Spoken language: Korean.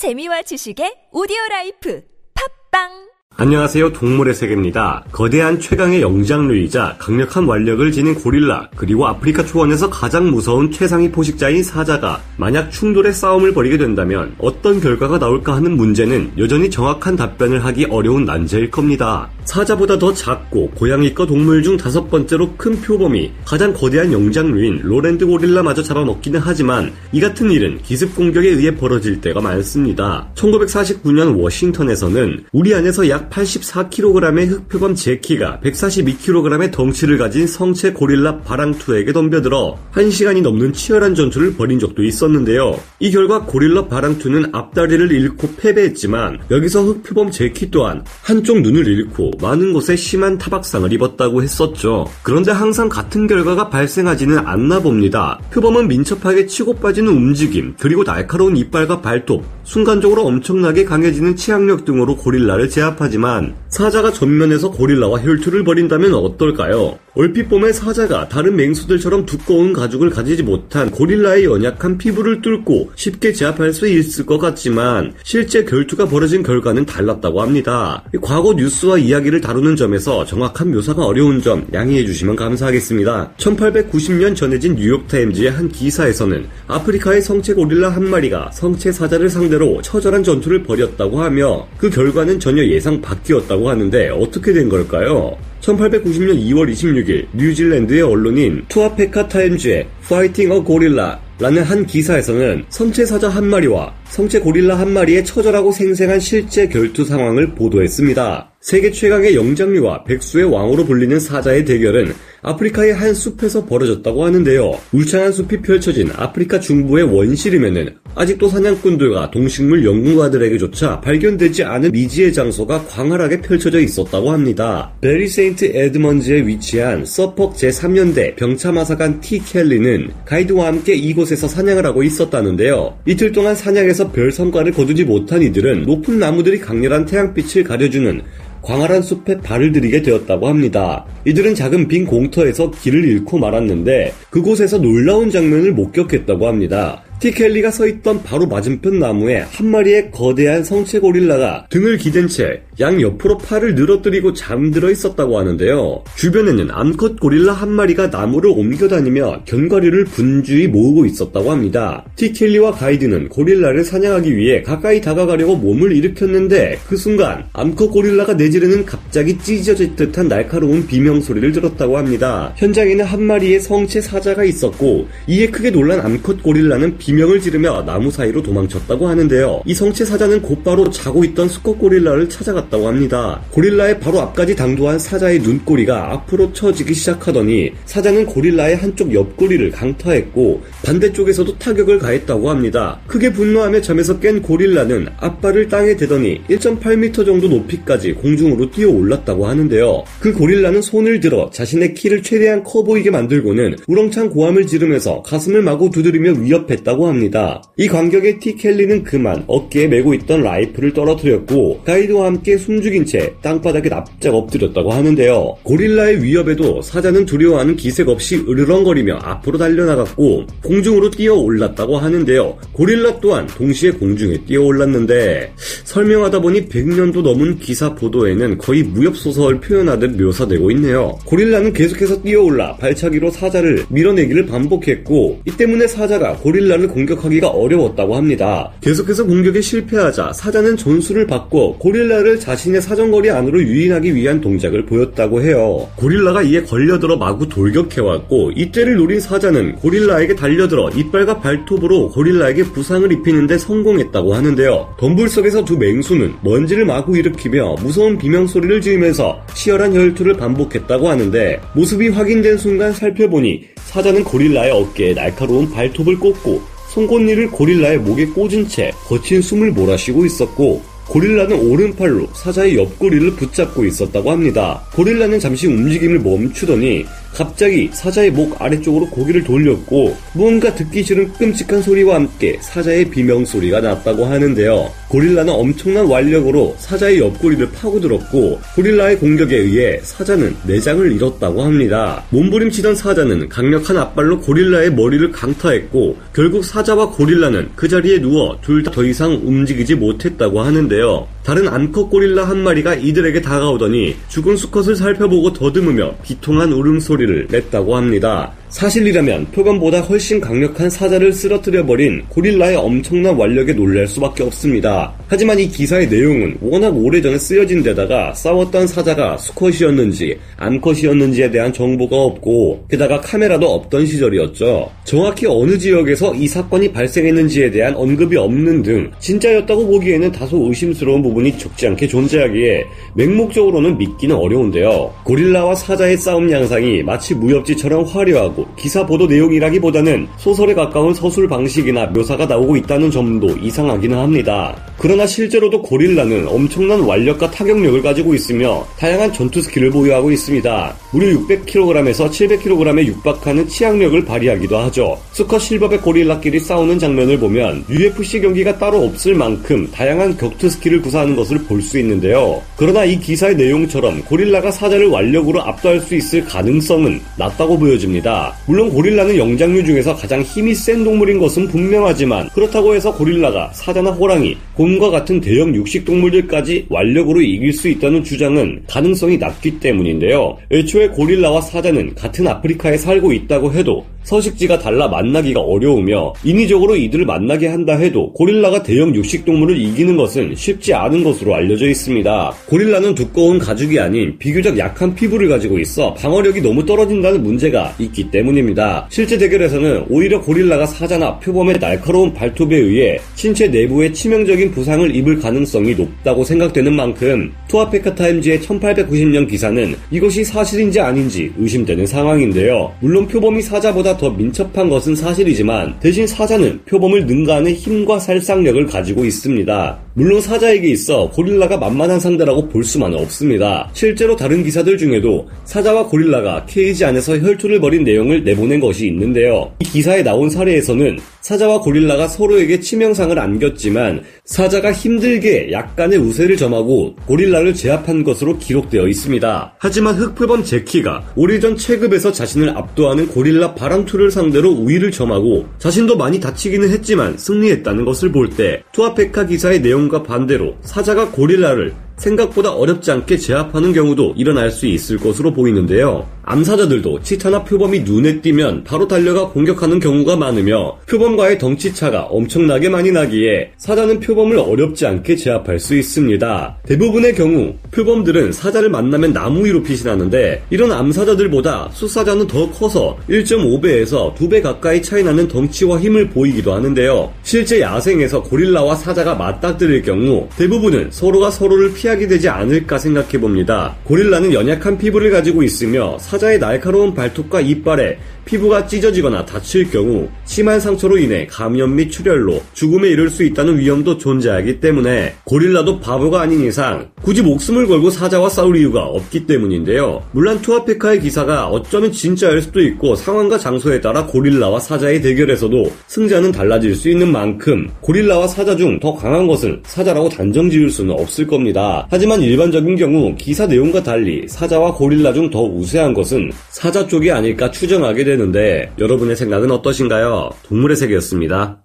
재미와 지식의 오디오 life. 팟빵 안녕하세요. 동물의 세계입니다. 거대한 최강의 영장류이자 강력한 완력을 지닌 고릴라, 그리고 아프리카 초원에서 가장 무서운 최상위 포식자인 사자가 만약 충돌의 싸움을 벌이게 된다면 어떤 결과가 나올까 하는 문제는 여전히 정확한 답변을 하기 어려운 난제일 겁니다. 사자보다 더 작고 고양이과 동물 중 다섯 번째로 큰 표범이 가장 거대한 영장류인 로랜드 고릴라마저 잡아먹기는 하지만 이 같은 일은 기습 공격에 의해 벌어질 때가 많습니다. 1949년 워싱턴에서는 우리 안에서 약 84kg의 흑표범 제키가 142kg의 덩치를 가진 성체 고릴라 바랑투에게 덤벼들어 1시간이 넘는 치열한 전투를 벌인 적도 있었는데요. 이 결과 고릴라 바랑투는 앞다리를 잃고 패배했지만 여기서 흑표범 제키 또한 한쪽 눈을 잃고 많은 곳에 심한 타박상을 입었다고 했었죠. 그런데 항상 같은 결과가 발생하지는 않나 봅니다. 표범은 민첩하게 치고 빠지는 움직임, 그리고 날카로운 이빨과 발톱, 순간적으로 엄청나게 강해지는 치악력 등으로 고릴라를 제압하지만 사자가 전면에서 고릴라와 혈투를 벌인다면 어떨까요? 얼핏 보면 사자가 다른 맹수들처럼 두꺼운 가죽을 가지지 못한 고릴라의 연약한 피부를 뚫고 쉽게 제압할 수 있을 것 같지만 실제 결투가 벌어진 결과는 달랐다고 합니다. 과거 뉴스와 이야기를 다루는 점에서 정확한 묘사가 어려운 점 양해해 주시면 감사하겠습니다. 1890년 전해진 뉴욕타임즈의 한 기사에서는 아프리카의 성체 고릴라 한 마리가 성체 사자를 상대로 처절한 전투를 벌였다고 하며 그 결과는 전혀 예상 밖이었다고 하는데 어떻게 된 걸까요? 1890년 2월 26일 뉴질랜드의 언론인 투아페카 타임즈의 Fighting a Gorilla라는 한 기사에서는 성체 사자 한 마리와 성체 고릴라 한 마리의 처절하고 생생한 실제 결투 상황을 보도했습니다. 세계 최강의 영장류와 백수의 왕으로 불리는 사자의 대결은 아프리카의 한 숲에서 벌어졌다고 하는데요. 울창한 숲이 펼쳐진 아프리카 중부의 원시림에는 아직도 사냥꾼들과 동식물 연구가들에게조차 발견되지 않은 미지의 장소가 광활하게 펼쳐져 있었다고 합니다. 베리 세인트 에드먼즈에 위치한 서퍽 제3연대 병참하사관 티 켈리는 가이드와 함께 이곳 에서 사냥을 하고 있었다는데요. 이틀 동안 사냥에서 별 성과를 거두지 못한 이들은 높은 나무들이 강렬한 태양빛을 가려주는 광활한 숲에 발을 들이게 되었다고 합니다. 이들은 작은 빈 공터에서 길을 잃고 말았는데 그곳에서 놀라운 장면을 목격했다고 합니다. 티켈리가 서 있던 바로 맞은편 나무에 한 마리의 거대한 성체 고릴라가 등을 기댄 채 양 옆으로 팔을 늘어뜨리고 잠들어 있었다고 하는데요. 주변에는 암컷 고릴라 한 마리가 나무를 옮겨 다니며 견과류를 분주히 모으고 있었다고 합니다. 티켈리와 가이드는 고릴라를 사냥하기 위해 가까이 다가가려고 몸을 일으켰는데 그 순간 암컷 고릴라가 내지르는 갑자기 찢어질 듯한 날카로운 비명 소리를 들었다고 합니다. 현장에는 한 마리의 성체 사자가 있었고 이에 크게 놀란 암컷 고릴라는 비명을 지르며 나무 사이로 도망쳤다고 하는데요. 이 성체 사자는 곧바로 자고 있던 수컷 고릴라를 찾아갔다 고 합니다. 고릴라의 바로 앞까지 당도한 사자의 눈꼬리가 앞으로 처지기 시작하더니 사자는 고릴라의 한쪽 옆구리를 강타했고 반대쪽에서도 타격을 가했다고 합니다. 크게 분노하며 잠에서 깬 고릴라는 앞발을 땅에 대더니 1.8m 정도 높이까지 공중으로 뛰어 올랐다고 하는데요. 그 고릴라는 손을 들어 자신의 키를 최대한 커 보이게 만들고는 우렁찬 고함을 지르면서 가슴을 마구 두드리며 위협했다고 합니다. 이 광경에 티 켈리는 그만 어깨에 메고 있던 라이플을 떨어뜨렸고 가이드와 함께 숨죽인 채 땅바닥에 납작 엎드렸다고 하는데요. 고릴라의 위협에도 사자는 두려워하는 기색 없이 으르렁거리며 앞으로 달려나갔고 공중으로 뛰어 올랐다고 하는데요. 고릴라 또한 동시에 공중에 뛰어 올랐는데 설명하다 보니 100년도 넘은 기사 보도에는 거의 무협소설 표현하듯 묘사되고 있네요. 고릴라는 계속해서 뛰어올라 발차기로 사자를 밀어내기를 반복했고 이 때문에 사자가 고릴라를 공격하기가 어려웠다고 합니다. 계속해서 공격에 실패하자 사자는 전술을 바꿔 고릴라를 자신의 사정거리 안으로 유인하기 위한 동작을 보였다고 해요. 고릴라가 이에 걸려들어 마구 돌격해왔고 이때를 노린 사자는 고릴라에게 달려들어 이빨과 발톱으로 고릴라에게 부상을 입히는데 성공했다고 하는데요. 덤불 속에서 두 맹수는 먼지를 마구 일으키며 무서운 비명소리를 지으면서 치열한 혈투를 반복했다고 하는데 모습이 확인된 순간 살펴보니 사자는 고릴라의 어깨에 날카로운 발톱을 꽂고 송곳니를 고릴라의 목에 꽂은 채 거친 숨을 몰아쉬고 있었고 고릴라는 오른팔로 사자의 옆구리를 붙잡고 있었다고 합니다. 고릴라는 잠시 움직임을 멈추더니 갑자기 사자의 목 아래쪽으로 고개를 돌렸고 무언가 듣기 싫은 끔찍한 소리와 함께 사자의 비명 소리가 났다고 하는데요. 고릴라는 엄청난 완력으로 사자의 옆구리를 파고들었고 고릴라의 공격에 의해 사자는 내장을 잃었다고 합니다. 몸부림치던 사자는 강력한 앞발로 고릴라의 머리를 강타했고 결국 사자와 고릴라는 그 자리에 누워 둘 다 더 이상 움직이지 못했다고 하는데요. 다른 암컷 고릴라 한 마리가 이들에게 다가오더니 죽은 수컷을 살펴보고 더듬으며 비통한 울음 소리를 냈다고 합니다. 사실이라면 표범보다 훨씬 강력한 사자를 쓰러뜨려버린 고릴라의 엄청난 완력에 놀랄 수밖에 없습니다. 하지만 이 기사의 내용은 워낙 오래전에 쓰여진 데다가 싸웠던 사자가 수컷이었는지 암컷이었는지에 대한 정보가 없고 게다가 카메라도 없던 시절이었죠. 정확히 어느 지역에서 이 사건이 발생했는지에 대한 언급이 없는 등 진짜였다고 보기에는 다소 의심스러운 부분이 적지 않게 존재하기에 맹목적으로는 믿기는 어려운데요. 고릴라와 사자의 싸움 양상이 마치 무협지처럼 화려하고 기사 보도 내용이라기보다는 소설에 가까운 서술 방식이나 묘사가 나오고 있다는 점도 이상하기는 합니다. 그러나 실제로도 고릴라는 엄청난 완력과 타격력을 가지고 있으며 다양한 전투 스킬을 보유하고 있습니다. 무려 600kg에서 700kg에 육박하는 치악력을 발휘하기도 하죠. 수컷 silverback 고릴라끼리 싸우는 장면을 보면 UFC 경기가 따로 없을 만큼 다양한 격투 스킬을 구사하는 것을 볼 수 있는데요. 그러나 이 기사의 내용처럼 고릴라가 사자를 완력으로 압도할 수 있을 가능성은 낮다고 보여집니다. 물론 고릴라는 영장류 중에서 가장 힘이 센 동물인 것은 분명하지만 그렇다고 해서 고릴라가 사자나 호랑이, 곰과 같은 대형 육식 동물들까지 완력으로 이길 수 있다는 주장은 가능성이 낮기 때문인데요. 애초에 고릴라와 사자는 같은 아프리카에 살고 있다고 해도 서식지가 달라 만나기가 어려우며 인위적으로 이들을 만나게 한다 해도 고릴라가 대형 육식동물을 이기는 것은 쉽지 않은 것으로 알려져 있습니다. 고릴라는 두꺼운 가죽이 아닌 비교적 약한 피부를 가지고 있어 방어력이 너무 떨어진다는 문제가 있기 때문입니다. 실제 대결에서는 오히려 고릴라가 사자나 표범의 날카로운 발톱에 의해 신체 내부에 치명적인 부상을 입을 가능성이 높다고 생각되는 만큼 투아페카 타임즈의 1890년 기사는 이것이 사실인지 아닌지 의심되는 상황인데요. 물론 표범이 사자보다 더 민첩한 것은 사실이지만 대신 사자는 표범을 능가하는 힘과 살상력을 가지고 있습니다. 물론 사자에게 있어 고릴라가 만만한 상대라고 볼 수만은 없습니다. 실제로 다른 기사들 중에도 사자와 고릴라가 케이지 안에서 혈투를 벌인 내용을 내보낸 것이 있는데요. 이 기사에 나온 사례에서는 사자와 고릴라가 서로에게 치명상을 안겼지만 사자가 힘들게 약간의 우세를 점하고 고릴라를 제압한 것으로 기록되어 있습니다. 하지만 흑표범 제키가 오래전 체급에서 자신을 압도하는 고릴라 바람투를 상대로 우위를 점하고 자신도 많이 다치기는 했지만 승리했다는 것을 볼 때 투아페카 기사의 내용과 반대로 사자가 고릴라를 생각보다 어렵지 않게 제압하는 경우도 일어날 수 있을 것으로 보이는데요. 암사자들도 치타나 표범이 눈에 띄면 바로 달려가 공격하는 경우가 많으며 표범과의 덩치차가 엄청나게 많이 나기에 사자는 표범을 어렵지 않게 제압할 수 있습니다. 대부분의 경우 표범들은 사자를 만나면 나무 위로 피신하는데 이런 암사자들보다 숫사자는 더 커서 1.5배에서 2배 가까이 차이 나는 덩치와 힘을 보이기도 하는데요. 실제 야생에서 고릴라와 사자가 맞닥뜨릴 경우 대부분은 서로가 서로를 피하 게 되지 않을까 생각해 봅니다. 고릴라는 연약한 피부를 가지고 있으며 사자의 날카로운 발톱과 이빨에 피부가 찢어지거나 다칠 경우 심한 상처로 인해 감염 및 출혈로 죽음에 이를 수 있다는 위험도 존재하기 때문에 고릴라도 바보가 아닌 이상 굳이 목숨을 걸고 사자와 싸울 이유가 없기 때문인데요. 물론 투아페카의 기사가 어쩌면 진짜일 수도 있고 상황과 장소에 따라 고릴라와 사자의 대결에서도 승자는 달라질 수 있는 만큼 고릴라와 사자 중 더 강한 것은 사자라고 단정 지을 수는 없을 겁 하지만 일반적인 경우 기사 내용과 달리 사자와 고릴라 중 더 우세한 것은 사자 쪽이 아닐까 추정하게 되는데 여러분의 생각은 어떠신가요? 동물의 세계였습니다.